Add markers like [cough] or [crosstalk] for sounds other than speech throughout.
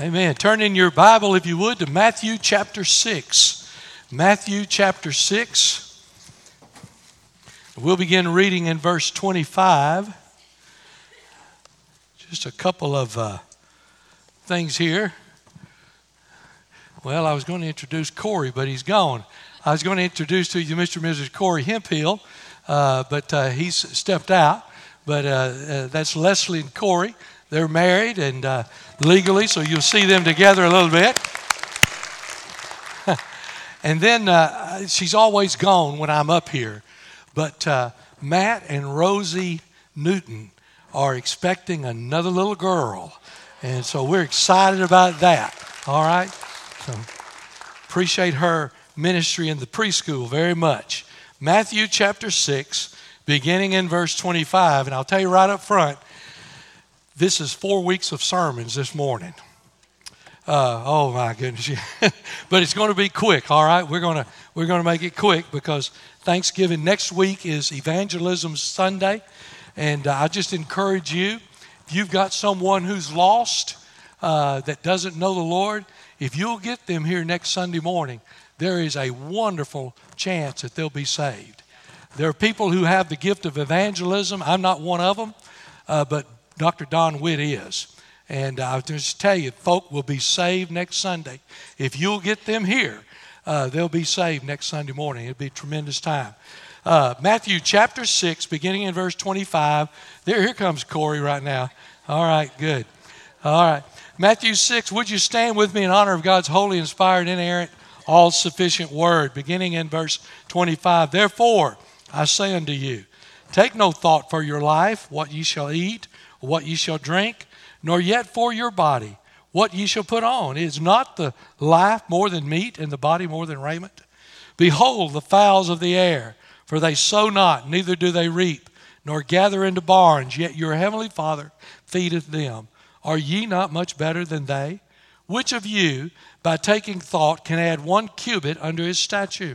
Amen. Turn in your Bible, if you would, to Matthew chapter 6. Matthew chapter 6. We'll begin reading in verse 25. Just a couple of uh, things here. Well, I was going to introduce Corey, but he's gone. I was going to introduce to you Mr. and Mrs. Corey Hemphill, uh, but uh, he's stepped out. But uh, uh, that's Leslie and Corey. They're married and uh, legally, so you'll see them together a little bit. [laughs] and then uh, she's always gone when I'm up here. But uh, Matt and Rosie Newton are expecting another little girl. And so we're excited about that. All right? So appreciate her ministry in the preschool very much. Matthew chapter 6, beginning in verse 25. And I'll tell you right up front, this is four weeks of sermons this morning. Uh, oh my goodness! [laughs] but it's going to be quick. All right, we're going to we're to make it quick because Thanksgiving next week is Evangelism Sunday, and uh, I just encourage you. If you've got someone who's lost uh, that doesn't know the Lord, if you'll get them here next Sunday morning, there is a wonderful chance that they'll be saved. There are people who have the gift of evangelism. I'm not one of them, uh, but Dr. Don Witt is. And I'll just tell you, folk will be saved next Sunday. If you'll get them here, uh, they'll be saved next Sunday morning. It'll be a tremendous time. Uh, Matthew chapter 6, beginning in verse 25. There, here comes Corey right now. All right, good. All right. Matthew 6, would you stand with me in honor of God's holy, inspired, inerrant, all sufficient word, beginning in verse 25. Therefore, I say unto you, take no thought for your life, what ye shall eat what ye shall drink, nor yet for your body what ye shall put on. Is not the life more than meat, and the body more than raiment? Behold the fowls of the air, for they sow not, neither do they reap, nor gather into barns, yet your heavenly Father feedeth them. Are ye not much better than they? Which of you, by taking thought, can add one cubit unto his statue?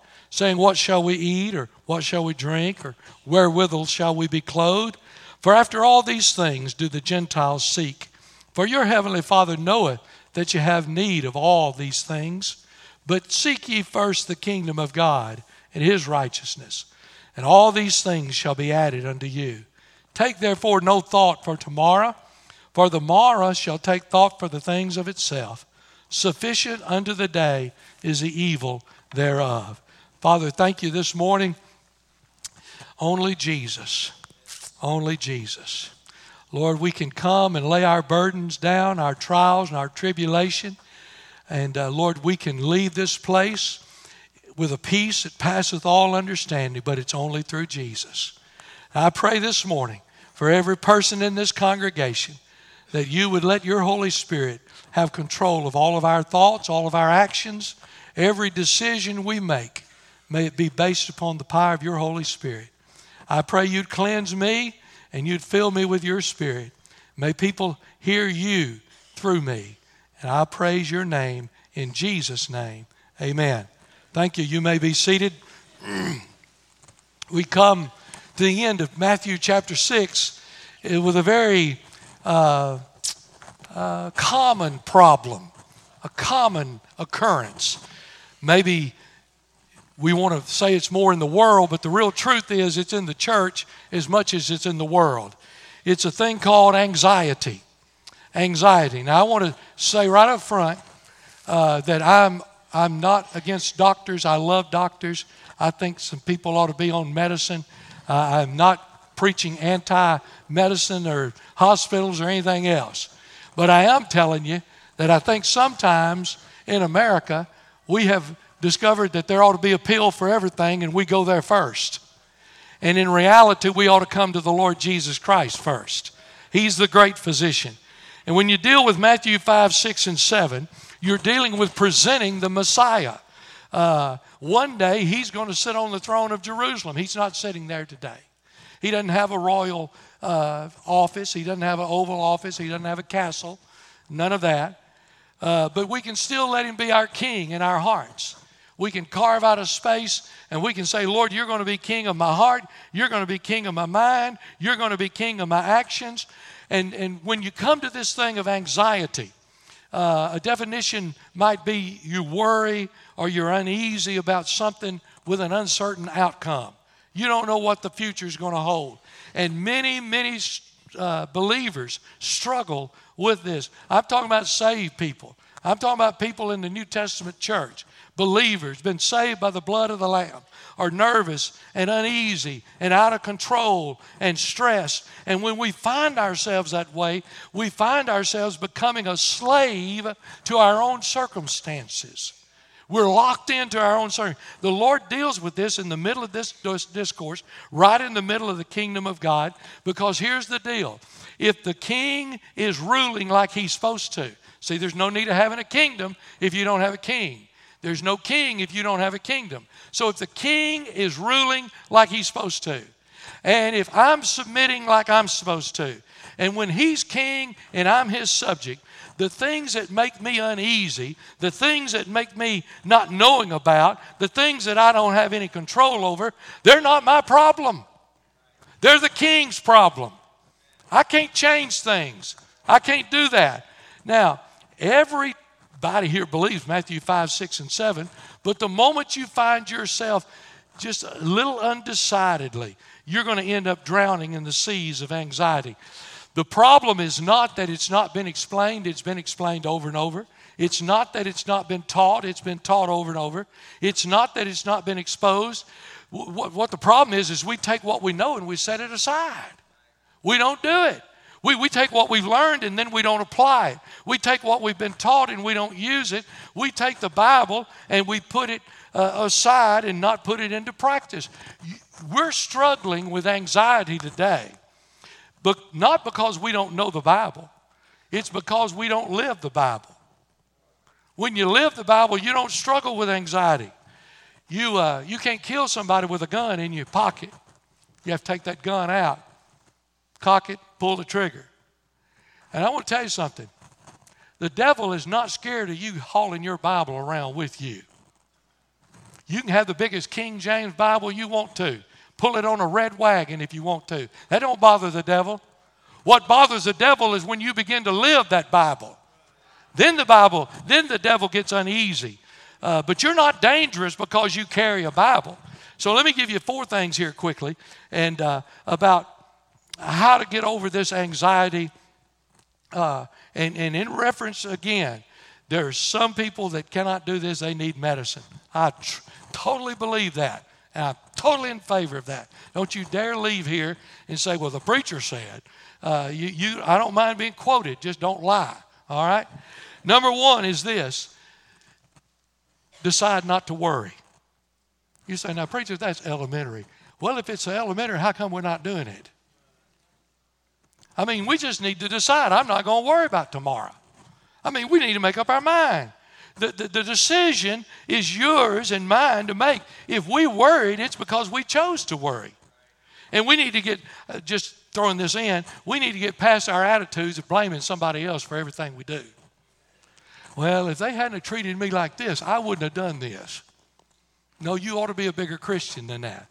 saying, What shall we eat, or what shall we drink, or wherewithal shall we be clothed? For after all these things do the Gentiles seek. For your heavenly Father knoweth that you have need of all these things. But seek ye first the kingdom of God and his righteousness, and all these things shall be added unto you. Take therefore no thought for tomorrow, for the morrow shall take thought for the things of itself. Sufficient unto the day is the evil thereof. Father, thank you this morning. Only Jesus. Only Jesus. Lord, we can come and lay our burdens down, our trials and our tribulation. And uh, Lord, we can leave this place with a peace that passeth all understanding, but it's only through Jesus. I pray this morning for every person in this congregation that you would let your Holy Spirit have control of all of our thoughts, all of our actions, every decision we make. May it be based upon the power of your Holy Spirit. I pray you'd cleanse me and you'd fill me with your spirit. May people hear you through me. And I praise your name in Jesus' name. Amen. Thank you. You may be seated. [clears throat] we come to the end of Matthew chapter 6 eh, with a very uh, uh, common problem, a common occurrence. Maybe we want to say it's more in the world, but the real truth is it's in the church as much as it's in the world. It's a thing called anxiety. Anxiety. Now, I want to say right up front uh, that I'm, I'm not against doctors. I love doctors. I think some people ought to be on medicine. Uh, I'm not preaching anti medicine or hospitals or anything else. But I am telling you that I think sometimes in America we have discovered that there ought to be a pill for everything, and we go there first. And in reality, we ought to come to the Lord Jesus Christ first. He's the great physician. And when you deal with Matthew 5, 6, and 7, You're dealing with presenting the Messiah. Uh, one day he's going to sit on the throne of Jerusalem. He's not sitting there today. He doesn't have a royal uh, office, he doesn't have an oval office, he doesn't have a castle, none of that. Uh, but we can still let him be our king in our hearts. We can carve out a space and we can say, Lord, you're going to be king of my heart. You're going to be king of my mind. You're going to be king of my actions. And, and when you come to this thing of anxiety, uh, a definition might be you worry or you're uneasy about something with an uncertain outcome. You don't know what the future is going to hold. And many, many uh, believers struggle with this. I'm talking about saved people. I'm talking about people in the New Testament church, believers, been saved by the blood of the Lamb, are nervous and uneasy and out of control and stressed. And when we find ourselves that way, we find ourselves becoming a slave to our own circumstances. We're locked into our own circumstances. The Lord deals with this in the middle of this discourse, right in the middle of the kingdom of God, because here's the deal. If the king is ruling like he's supposed to, see, there's no need of having a kingdom if you don't have a king. There's no king if you don't have a kingdom. So if the king is ruling like he's supposed to, and if I'm submitting like I'm supposed to, and when he's king and I'm his subject, the things that make me uneasy, the things that make me not knowing about, the things that I don't have any control over, they're not my problem. They're the king's problem. I can't change things. I can't do that. Now, every Everybody here believes Matthew 5, 6, and 7. But the moment you find yourself just a little undecidedly, you're going to end up drowning in the seas of anxiety. The problem is not that it's not been explained, it's been explained over and over. It's not that it's not been taught, it's been taught over and over. It's not that it's not been exposed. What, the problem is, is we take what we know and we set it aside. We don't do it. We, we take what we've learned and then we don't apply it. We take what we've been taught and we don't use it. We take the Bible and we put it uh, aside and not put it into practice. We're struggling with anxiety today, but not because we don't know the Bible, it's because we don't live the Bible. When you live the Bible, you don't struggle with anxiety. You, uh, you can't kill somebody with a gun in your pocket. You have to take that gun out, cock it, pull the trigger. And I want to tell you something the devil is not scared of you hauling your Bible around with you. You can have the biggest King James Bible you want to. Pull it on a red wagon if you want to. That don't bother the devil. What bothers the devil is when you begin to live that Bible. Then the Bible, then the devil gets uneasy. Uh, but you're not dangerous because you carry a Bible. So let me give you four things here quickly and uh, about how to get over this anxiety. Uh, and, and in reference again, there are some people that cannot do this, they need medicine. I tr- totally believe that. And I'm totally in favor of that. Don't you dare leave here and say, well, the preacher said. Uh, you, you, I don't mind being quoted, just don't lie. All right? Number one is this decide not to worry. You say, now, preacher, that's elementary. Well, if it's elementary, how come we're not doing it? I mean, we just need to decide. I'm not going to worry about tomorrow. I mean, we need to make up our mind. The, the, the, decision is yours and mine to make. If we worried, it's because we chose to worry. And we need to get, uh, just throwing this in, we need to get past our attitudes of blaming somebody else for everything we do. Well, if they hadn't treated me like this, I wouldn't have done this. No, you ought to be a bigger Christian than that.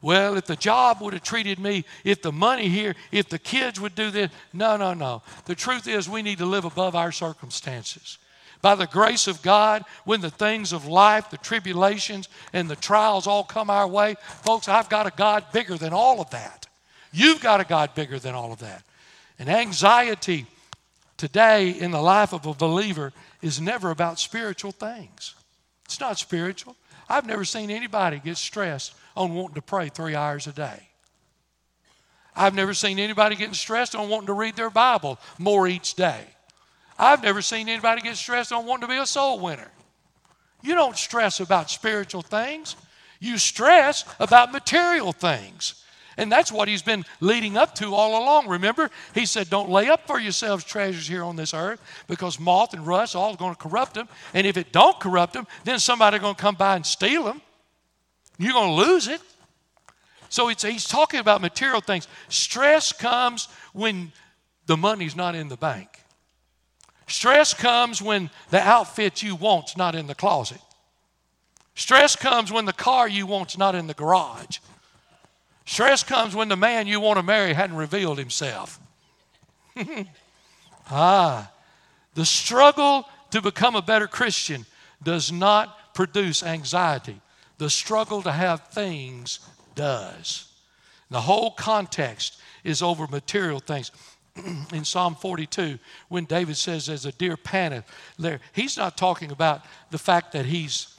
Well, if the job would have treated me, if the money here, if the kids would do this. No, no, no. The truth is, we need to live above our circumstances. By the grace of God, when the things of life, the tribulations, and the trials all come our way, folks, I've got a God bigger than all of that. You've got a God bigger than all of that. And anxiety today in the life of a believer is never about spiritual things. It's not spiritual. I've never seen anybody get stressed on wanting to pray three hours a day. I've never seen anybody getting stressed on wanting to read their Bible more each day. I've never seen anybody get stressed on wanting to be a soul winner. You don't stress about spiritual things, you stress about material things. And that's what he's been leading up to all along. Remember, he said, Don't lay up for yourselves treasures here on this earth because moth and rust all going to corrupt them. And if it don't corrupt them, then somebody's going to come by and steal them. You're going to lose it. So he's talking about material things. Stress comes when the money's not in the bank. Stress comes when the outfit you want's not in the closet. Stress comes when the car you want's not in the garage. Stress comes when the man you want to marry hadn't revealed himself. [laughs] ah, the struggle to become a better Christian does not produce anxiety. The struggle to have things does. The whole context is over material things. [clears throat] in Psalm 42, when David says, As a deer panteth, there, he's not talking about the fact that he's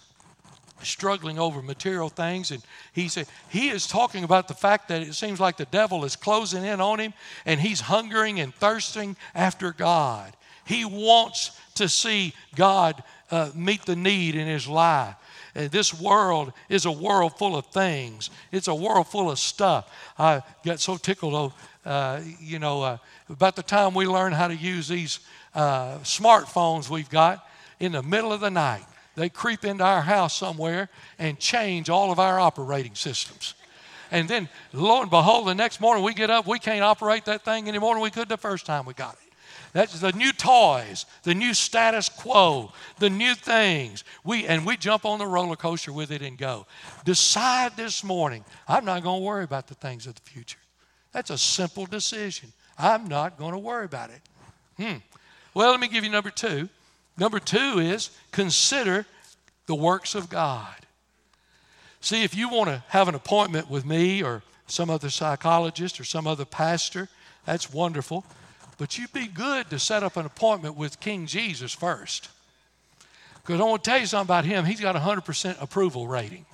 struggling over material things. And he said, he is talking about the fact that it seems like the devil is closing in on him and he's hungering and thirsting after God. He wants to see God uh, meet the need in his life. This world is a world full of things. It's a world full of stuff. I got so tickled, uh, you know, uh, about the time we learn how to use these uh, smartphones we've got in the middle of the night they creep into our house somewhere and change all of our operating systems. And then, lo and behold, the next morning we get up, we can't operate that thing anymore than we could the first time we got it. That's the new toys, the new status quo, the new things. We and we jump on the roller coaster with it and go. Decide this morning, I'm not going to worry about the things of the future. That's a simple decision. I'm not going to worry about it. Hmm. Well, let me give you number two. Number two is consider the works of God. See, if you want to have an appointment with me or some other psychologist or some other pastor, that's wonderful. But you'd be good to set up an appointment with King Jesus first. Because I want to tell you something about him. He's got a 100% approval rating.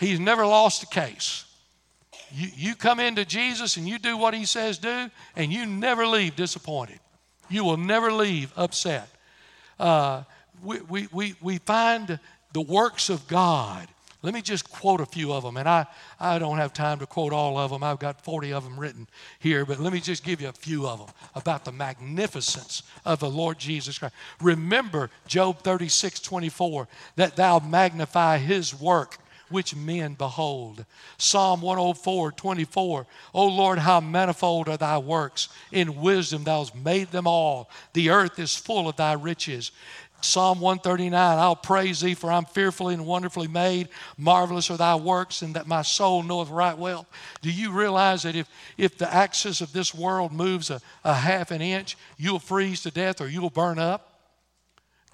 He's never lost a case. You, you come into Jesus and you do what he says do, and you never leave disappointed. You will never leave upset uh, we, we, we, we find the works of God. Let me just quote a few of them, and I, I don't have time to quote all of them. I've got 40 of them written here, but let me just give you a few of them about the magnificence of the Lord Jesus Christ. Remember Job 36 24, that thou magnify his work which men behold. Psalm 104, 24. O Lord, how manifold are thy works. In wisdom thou hast made them all. The earth is full of thy riches. Psalm 139, I'll praise thee, for I'm fearfully and wonderfully made. Marvelous are thy works, and that my soul knoweth right well. Do you realize that if, if the axis of this world moves a, a half an inch, you'll freeze to death or you'll burn up?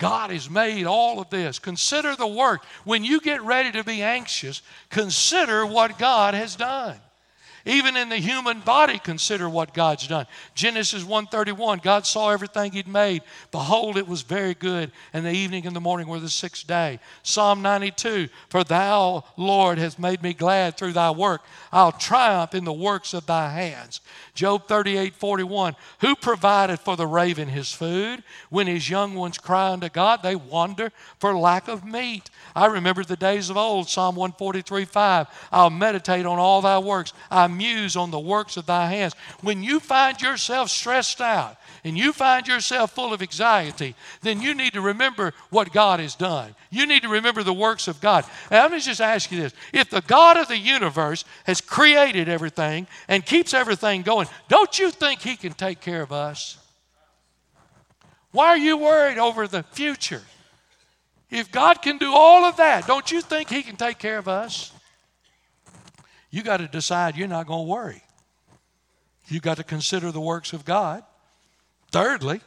God has made all of this. Consider the work. When you get ready to be anxious, consider what God has done. Even in the human body, consider what God's done. Genesis 1:31, God saw everything He'd made. Behold, it was very good. And the evening and the morning were the sixth day. Psalm 92, for thou, Lord, hast made me glad through thy work. I'll triumph in the works of thy hands. Job 38.41 who provided for the raven his food? When his young ones cry unto God, they wander for lack of meat. I remember the days of old, Psalm 143, 5. I'll meditate on all thy works. I muse on the works of thy hands. When you find yourself stressed out and you find yourself full of anxiety, then you need to remember what God has done. You need to remember the works of God. Now, let me just ask you this. If the God of the universe has created everything and keeps everything going, don't you think He can take care of us? Why are you worried over the future? If God can do all of that, don't you think He can take care of us? You got to decide you're not going to worry. You got to consider the works of God. Thirdly,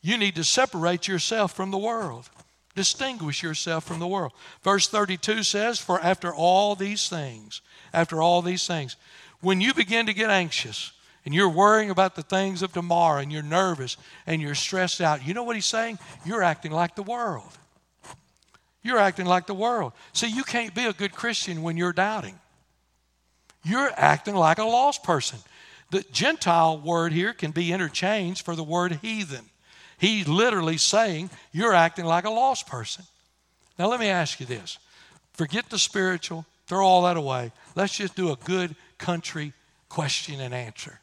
you need to separate yourself from the world. Distinguish yourself from the world. Verse 32 says, For after all these things, after all these things, when you begin to get anxious and you're worrying about the things of tomorrow and you're nervous and you're stressed out, you know what he's saying? You're acting like the world. You're acting like the world. See, you can't be a good Christian when you're doubting. You're acting like a lost person. The Gentile word here can be interchanged for the word heathen. He's literally saying you're acting like a lost person. Now, let me ask you this forget the spiritual, throw all that away. Let's just do a good country question and answer.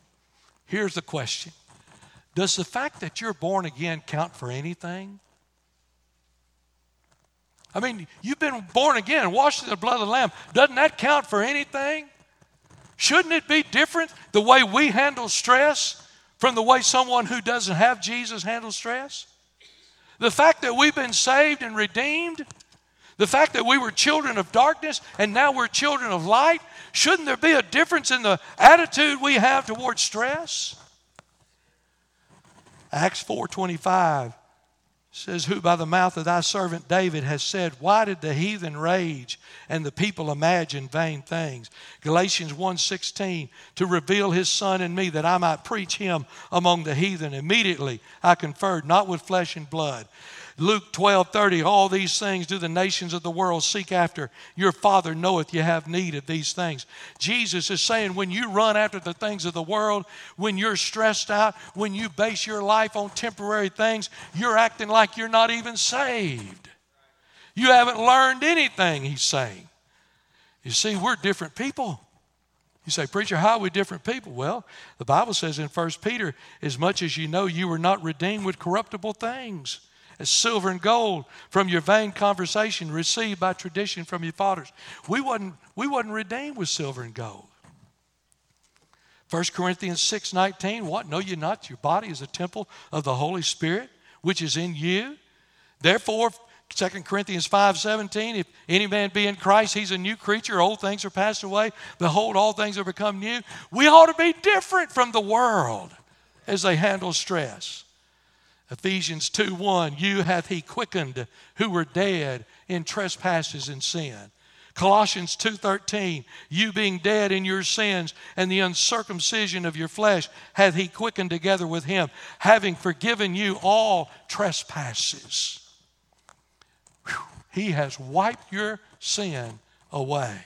Here's the question Does the fact that you're born again count for anything? I mean, you've been born again, washed in the blood of the Lamb. Doesn't that count for anything? Shouldn't it be different the way we handle stress from the way someone who doesn't have Jesus handles stress? The fact that we've been saved and redeemed, the fact that we were children of darkness and now we're children of light, shouldn't there be a difference in the attitude we have towards stress? Acts 4:25 says, Who by the mouth of thy servant David has said, Why did the heathen rage and the people imagine vain things? Galatians 1:16, to reveal his son in me that I might preach him among the heathen. Immediately I conferred, not with flesh and blood, Luke 12 30, all these things do the nations of the world seek after. Your Father knoweth you have need of these things. Jesus is saying, when you run after the things of the world, when you're stressed out, when you base your life on temporary things, you're acting like you're not even saved. You haven't learned anything, he's saying. You see, we're different people. You say, Preacher, how are we different people? Well, the Bible says in 1 Peter, as much as you know you were not redeemed with corruptible things as silver and gold from your vain conversation received by tradition from your fathers. We wasn't, we wasn't redeemed with silver and gold. 1 Corinthians 6 19, what? Know you not your body is a temple of the Holy Spirit, which is in you? Therefore, 2 Corinthians 5 17, if any man be in Christ, he's a new creature. Old things are passed away. Behold, all things are become new. We ought to be different from the world as they handle stress. Ephesians 2 1, you hath he quickened who were dead in trespasses and sin. Colossians 2:13 you being dead in your sins and the uncircumcision of your flesh hath he quickened together with him having forgiven you all trespasses Whew. he has wiped your sin away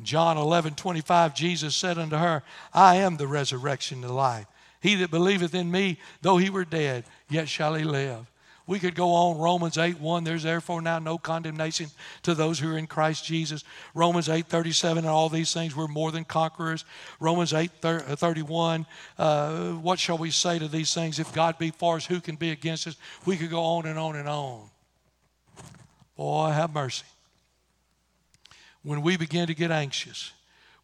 John 11:25 Jesus said unto her I am the resurrection and the life he that believeth in me, though he were dead, yet shall he live. We could go on. Romans 8 1, there's therefore now no condemnation to those who are in Christ Jesus. Romans 8 37, and all these things, we're more than conquerors. Romans 8 uh, 31, uh, what shall we say to these things? If God be for us, who can be against us? We could go on and on and on. Boy, have mercy. When we begin to get anxious,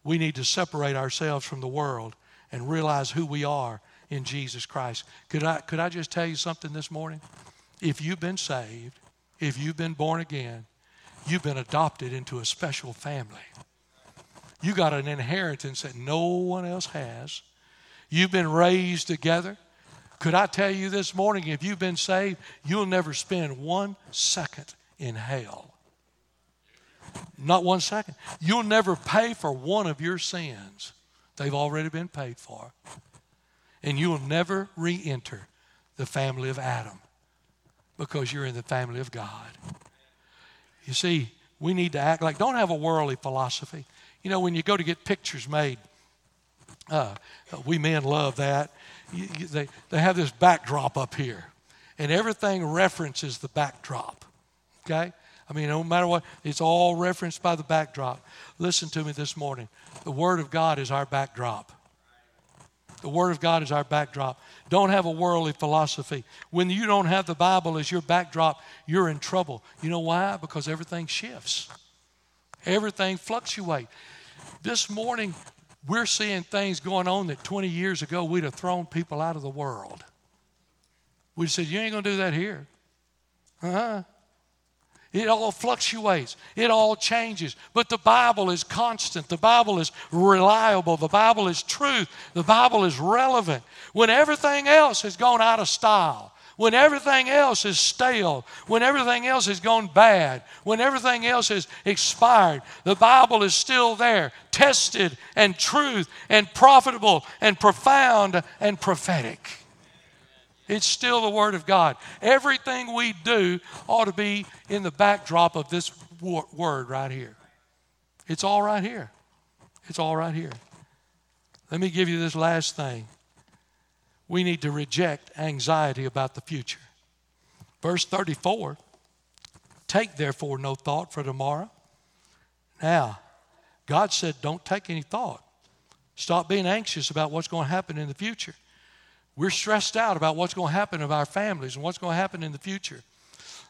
we need to separate ourselves from the world and realize who we are in Jesus Christ. Could I, could I just tell you something this morning? If you've been saved, if you've been born again, you've been adopted into a special family. You got an inheritance that no one else has. You've been raised together. Could I tell you this morning, if you've been saved, you'll never spend one second in hell. Not one second. You'll never pay for one of your sins. They've already been paid for. And you will never re enter the family of Adam because you're in the family of God. You see, we need to act like, don't have a worldly philosophy. You know, when you go to get pictures made, uh, we men love that. You, you, they, they have this backdrop up here, and everything references the backdrop. Okay? I mean, no matter what, it's all referenced by the backdrop. Listen to me this morning. The Word of God is our backdrop. The Word of God is our backdrop. Don't have a worldly philosophy. When you don't have the Bible as your backdrop, you're in trouble. You know why? Because everything shifts, everything fluctuates. This morning, we're seeing things going on that 20 years ago we'd have thrown people out of the world. We said, You ain't going to do that here. Uh huh. It all fluctuates, it all changes. But the Bible is constant, the Bible is reliable, the Bible is truth, the Bible is relevant. When everything else has gone out of style, when everything else is stale, when everything else has gone bad, when everything else has expired, the Bible is still there, tested and truth and profitable and profound and prophetic. It's still the Word of God. Everything we do ought to be in the backdrop of this word right here. It's all right here. It's all right here. Let me give you this last thing. We need to reject anxiety about the future. Verse 34 Take therefore no thought for tomorrow. Now, God said, Don't take any thought. Stop being anxious about what's going to happen in the future. We're stressed out about what's going to happen of our families and what's going to happen in the future.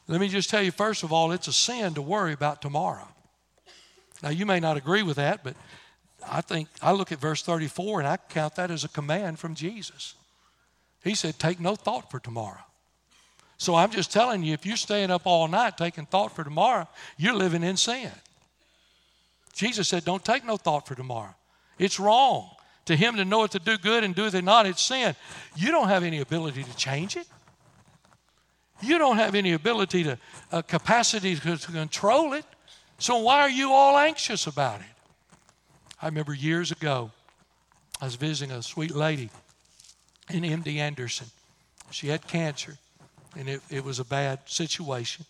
Let me just tell you, first of all, it's a sin to worry about tomorrow. Now, you may not agree with that, but I think I look at verse 34 and I count that as a command from Jesus. He said, Take no thought for tomorrow. So I'm just telling you, if you're staying up all night taking thought for tomorrow, you're living in sin. Jesus said, Don't take no thought for tomorrow. It's wrong. To him to know it to do good and do it not, it's sin. You don't have any ability to change it. You don't have any ability to, uh, capacity to, to control it. So why are you all anxious about it? I remember years ago, I was visiting a sweet lady in MD Anderson. She had cancer, and it, it was a bad situation.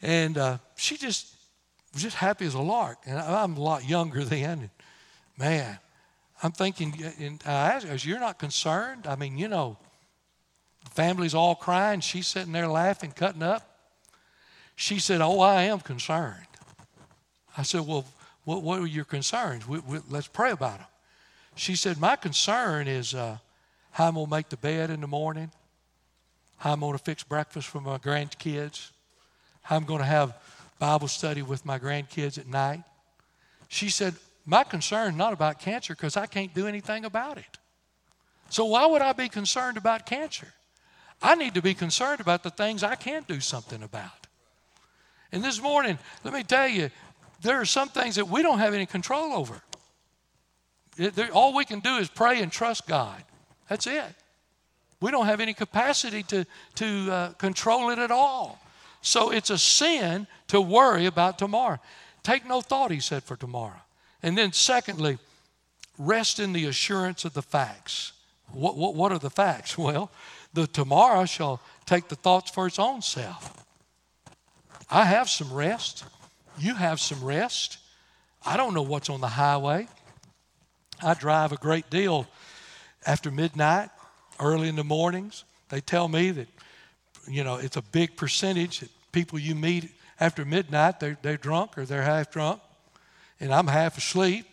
And uh, she just was just happy as a lark. And I'm a lot younger [laughs] then. Man, I'm thinking, and I you're not concerned? I mean, you know, the family's all crying. She's sitting there laughing, cutting up. She said, Oh, I am concerned. I said, Well, what, what are your concerns? We, we, let's pray about them. She said, My concern is uh, how I'm going to make the bed in the morning, how I'm going to fix breakfast for my grandkids, how I'm going to have Bible study with my grandkids at night. She said, My concern is not about cancer because I can't do anything about it. So why would I be concerned about cancer? I need to be concerned about the things I can do something about. And this morning, let me tell you, there are some things that we don't have any control over. All we can do is pray and trust God. That's it. We don't have any capacity to, to uh, control it at all. So it's a sin to worry about tomorrow. Take no thought, he said, for tomorrow. And then, secondly, rest in the assurance of the facts. What, what, what are the facts? [laughs] Well, the tomorrow shall take the thoughts for its own self. I have some rest. You have some rest. I don't know what's on the highway. I drive a great deal after midnight, early in the mornings. They tell me that, you know, it's a big percentage that people you meet after midnight, they're, they're drunk or they're half drunk. And I'm half asleep.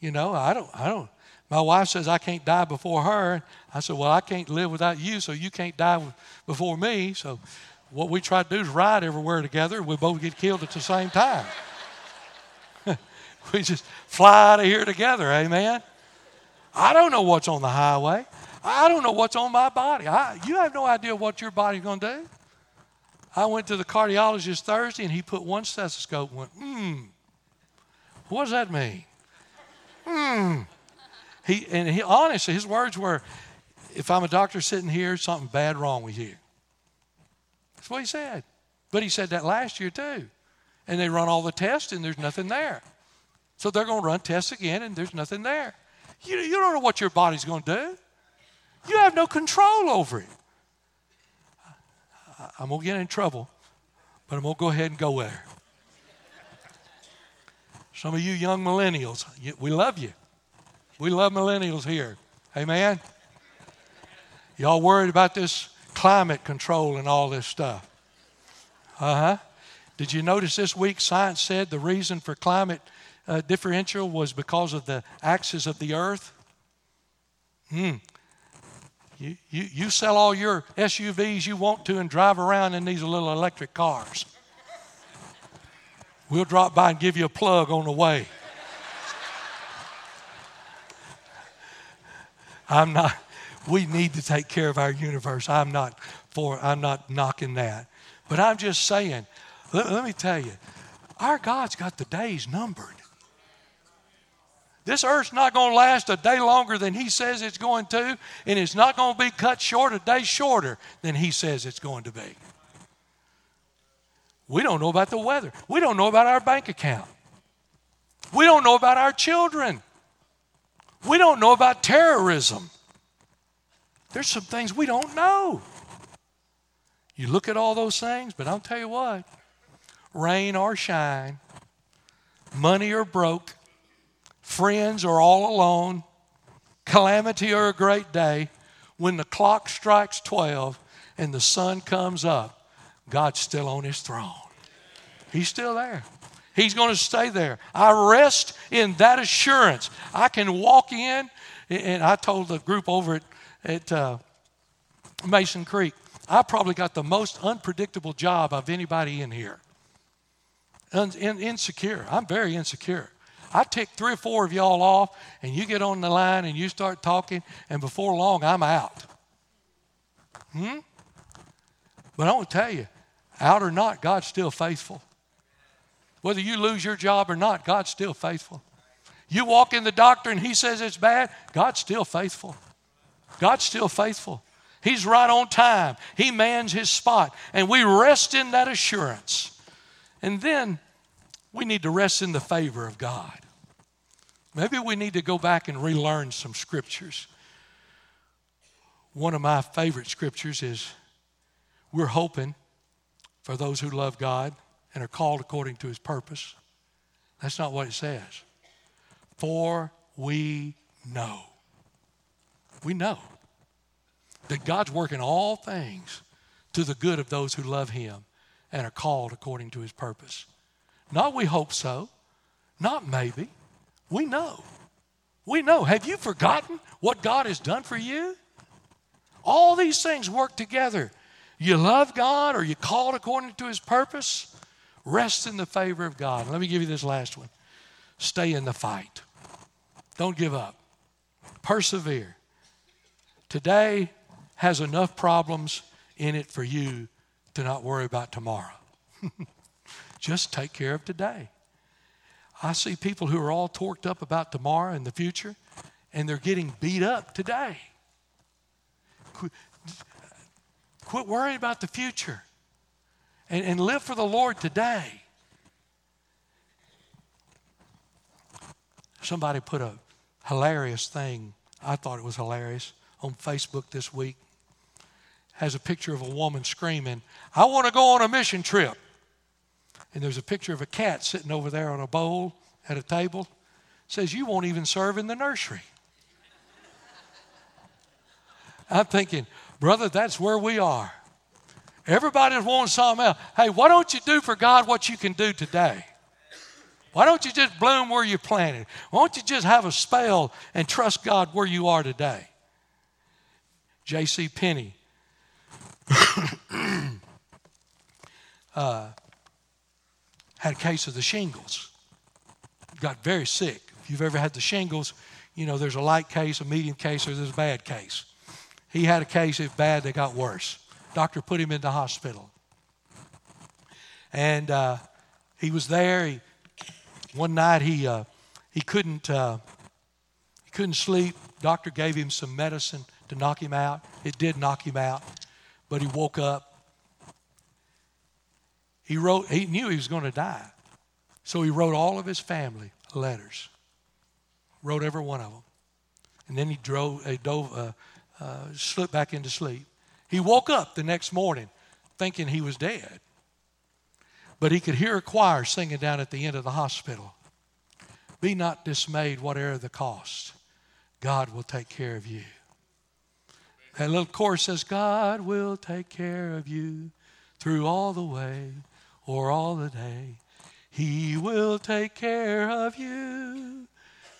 You know, I don't, I don't. My wife says I can't die before her. I said, well, I can't live without you, so you can't die before me. So what we try to do is ride everywhere together. and We both get killed at the same time. [laughs] we just fly out of here together, amen? I don't know what's on the highway. I don't know what's on my body. I, you have no idea what your body's going to do. I went to the cardiologist Thursday and he put one stethoscope and went, hmm, what does that mean? Hmm. He, and he, honestly, his words were, if I'm a doctor sitting here, something bad wrong with you. That's what he said. But he said that last year too. And they run all the tests and there's nothing there. So they're going to run tests again and there's nothing there. You, you don't know what your body's going to do. You have no control over it. I'm going to get in trouble, but I'm going to go ahead and go there. Some of you young millennials, we love you. We love millennials here. Amen. Y'all worried about this climate control and all this stuff. Uh huh. Did you notice this week science said the reason for climate uh, differential was because of the axis of the earth? Hmm. You, you, you sell all your SUVs you want to and drive around in these little electric cars. We'll drop by and give you a plug on the way. I'm not, we need to take care of our universe. I'm not for, I'm not knocking that. But I'm just saying, let, let me tell you, our God's got the days numbered. This earth's not going to last a day longer than He says it's going to, and it's not going to be cut short a day shorter than He says it's going to be. We don't know about the weather. We don't know about our bank account. We don't know about our children. We don't know about terrorism. There's some things we don't know. You look at all those things, but I'll tell you what rain or shine, money or broke, friends or all alone, calamity or a great day, when the clock strikes 12 and the sun comes up, God's still on his throne. He's still there. He's going to stay there. I rest in that assurance. I can walk in, and I told the group over at, at uh, Mason Creek, I probably got the most unpredictable job of anybody in here. In, insecure. I'm very insecure. I take three or four of y'all off, and you get on the line and you start talking, and before long, I'm out. Hmm? But I want to tell you, out or not, God's still faithful. Whether you lose your job or not, God's still faithful. You walk in the doctor and he says it's bad, God's still faithful. God's still faithful. He's right on time. He mans his spot. And we rest in that assurance. And then we need to rest in the favor of God. Maybe we need to go back and relearn some scriptures. One of my favorite scriptures is we're hoping for those who love God and are called according to his purpose. That's not what it says. For we know. We know that God's working all things to the good of those who love him and are called according to his purpose. Not we hope so, not maybe. We know. We know. Have you forgotten what God has done for you? All these things work together. You love God or you called according to his purpose, rest in the favor of God. Let me give you this last one. Stay in the fight. Don't give up. Persevere. Today has enough problems in it for you to not worry about tomorrow. [laughs] Just take care of today. I see people who are all torqued up about tomorrow and the future, and they're getting beat up today. Quit, worrying about the future and, and live for the Lord today. Somebody put a hilarious thing, I thought it was hilarious, on Facebook this week. Has a picture of a woman screaming, I want to go on a mission trip. And there's a picture of a cat sitting over there on a bowl at a table. Says, You won't even serve in the nursery. I'm thinking, brother, that's where we are. Everybody's wanting something else. Hey, why don't you do for God what you can do today? Why don't you just bloom where you're planted? Why don't you just have a spell and trust God where you are today? J.C. Penney [coughs] uh, had a case of the shingles. Got very sick. If you've ever had the shingles, you know there's a light case, a medium case, or there's a bad case. He had a case, if bad, they got worse. Doctor put him in the hospital. And uh, he was there. He, one night he, uh, he, couldn't, uh, he couldn't sleep. Doctor gave him some medicine to knock him out. It did knock him out, but he woke up he wrote, he knew he was going to die. So he wrote all of his family letters, wrote every one of them. And then he drove, he dove, uh, uh, slipped back into sleep. He woke up the next morning thinking he was dead. But he could hear a choir singing down at the end of the hospital. Be not dismayed, whatever the cost. God will take care of you. That little chorus says, God will take care of you through all the way or all the day. He will take care of you.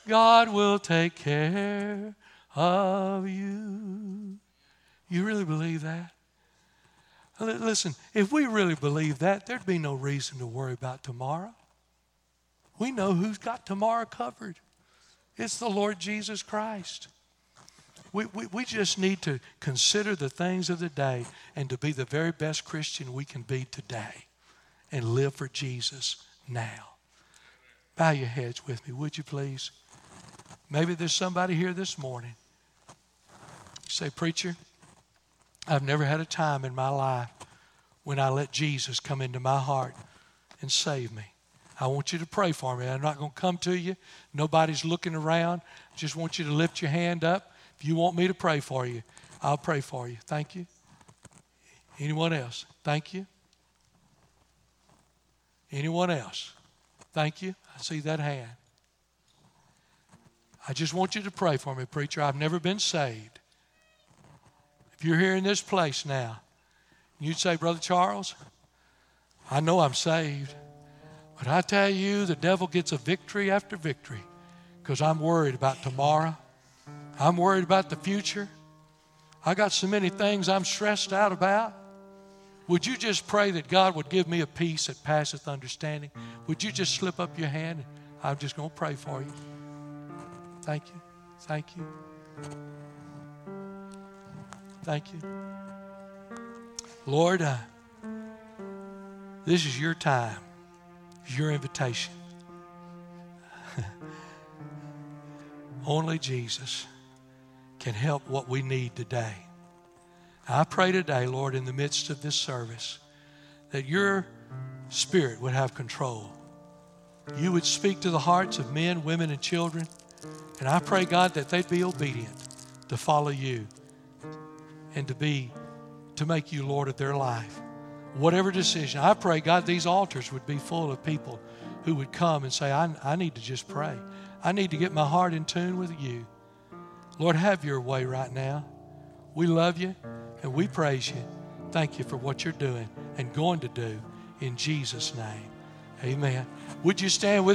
God will take care of you. You really believe that? Listen, if we really believe that, there'd be no reason to worry about tomorrow. We know who's got tomorrow covered. It's the Lord Jesus Christ. We, we, we just need to consider the things of the day and to be the very best Christian we can be today and live for Jesus now. Bow your heads with me, would you please? Maybe there's somebody here this morning. Say, Preacher, I've never had a time in my life when I let Jesus come into my heart and save me. I want you to pray for me. I'm not going to come to you. Nobody's looking around. I just want you to lift your hand up. If you want me to pray for you, I'll pray for you. Thank you. Anyone else? Thank you. Anyone else? Thank you. I see that hand. I just want you to pray for me, preacher. I've never been saved. If you're here in this place now, you'd say, Brother Charles, I know I'm saved. But I tell you, the devil gets a victory after victory because I'm worried about tomorrow. I'm worried about the future. I got so many things I'm stressed out about. Would you just pray that God would give me a peace that passeth understanding? Would you just slip up your hand? I'm just going to pray for you. Thank you. Thank you. Thank you. Lord, uh, this is your time, your invitation. [laughs] Only Jesus can help what we need today. I pray today, Lord, in the midst of this service, that your spirit would have control. You would speak to the hearts of men, women, and children. And I pray, God, that they'd be obedient to follow you and to be to make you Lord of their life. Whatever decision, I pray, God, these altars would be full of people who would come and say, I, I need to just pray. I need to get my heart in tune with you. Lord, have your way right now. We love you and we praise you. Thank you for what you're doing and going to do in Jesus' name. Amen. Would you stand with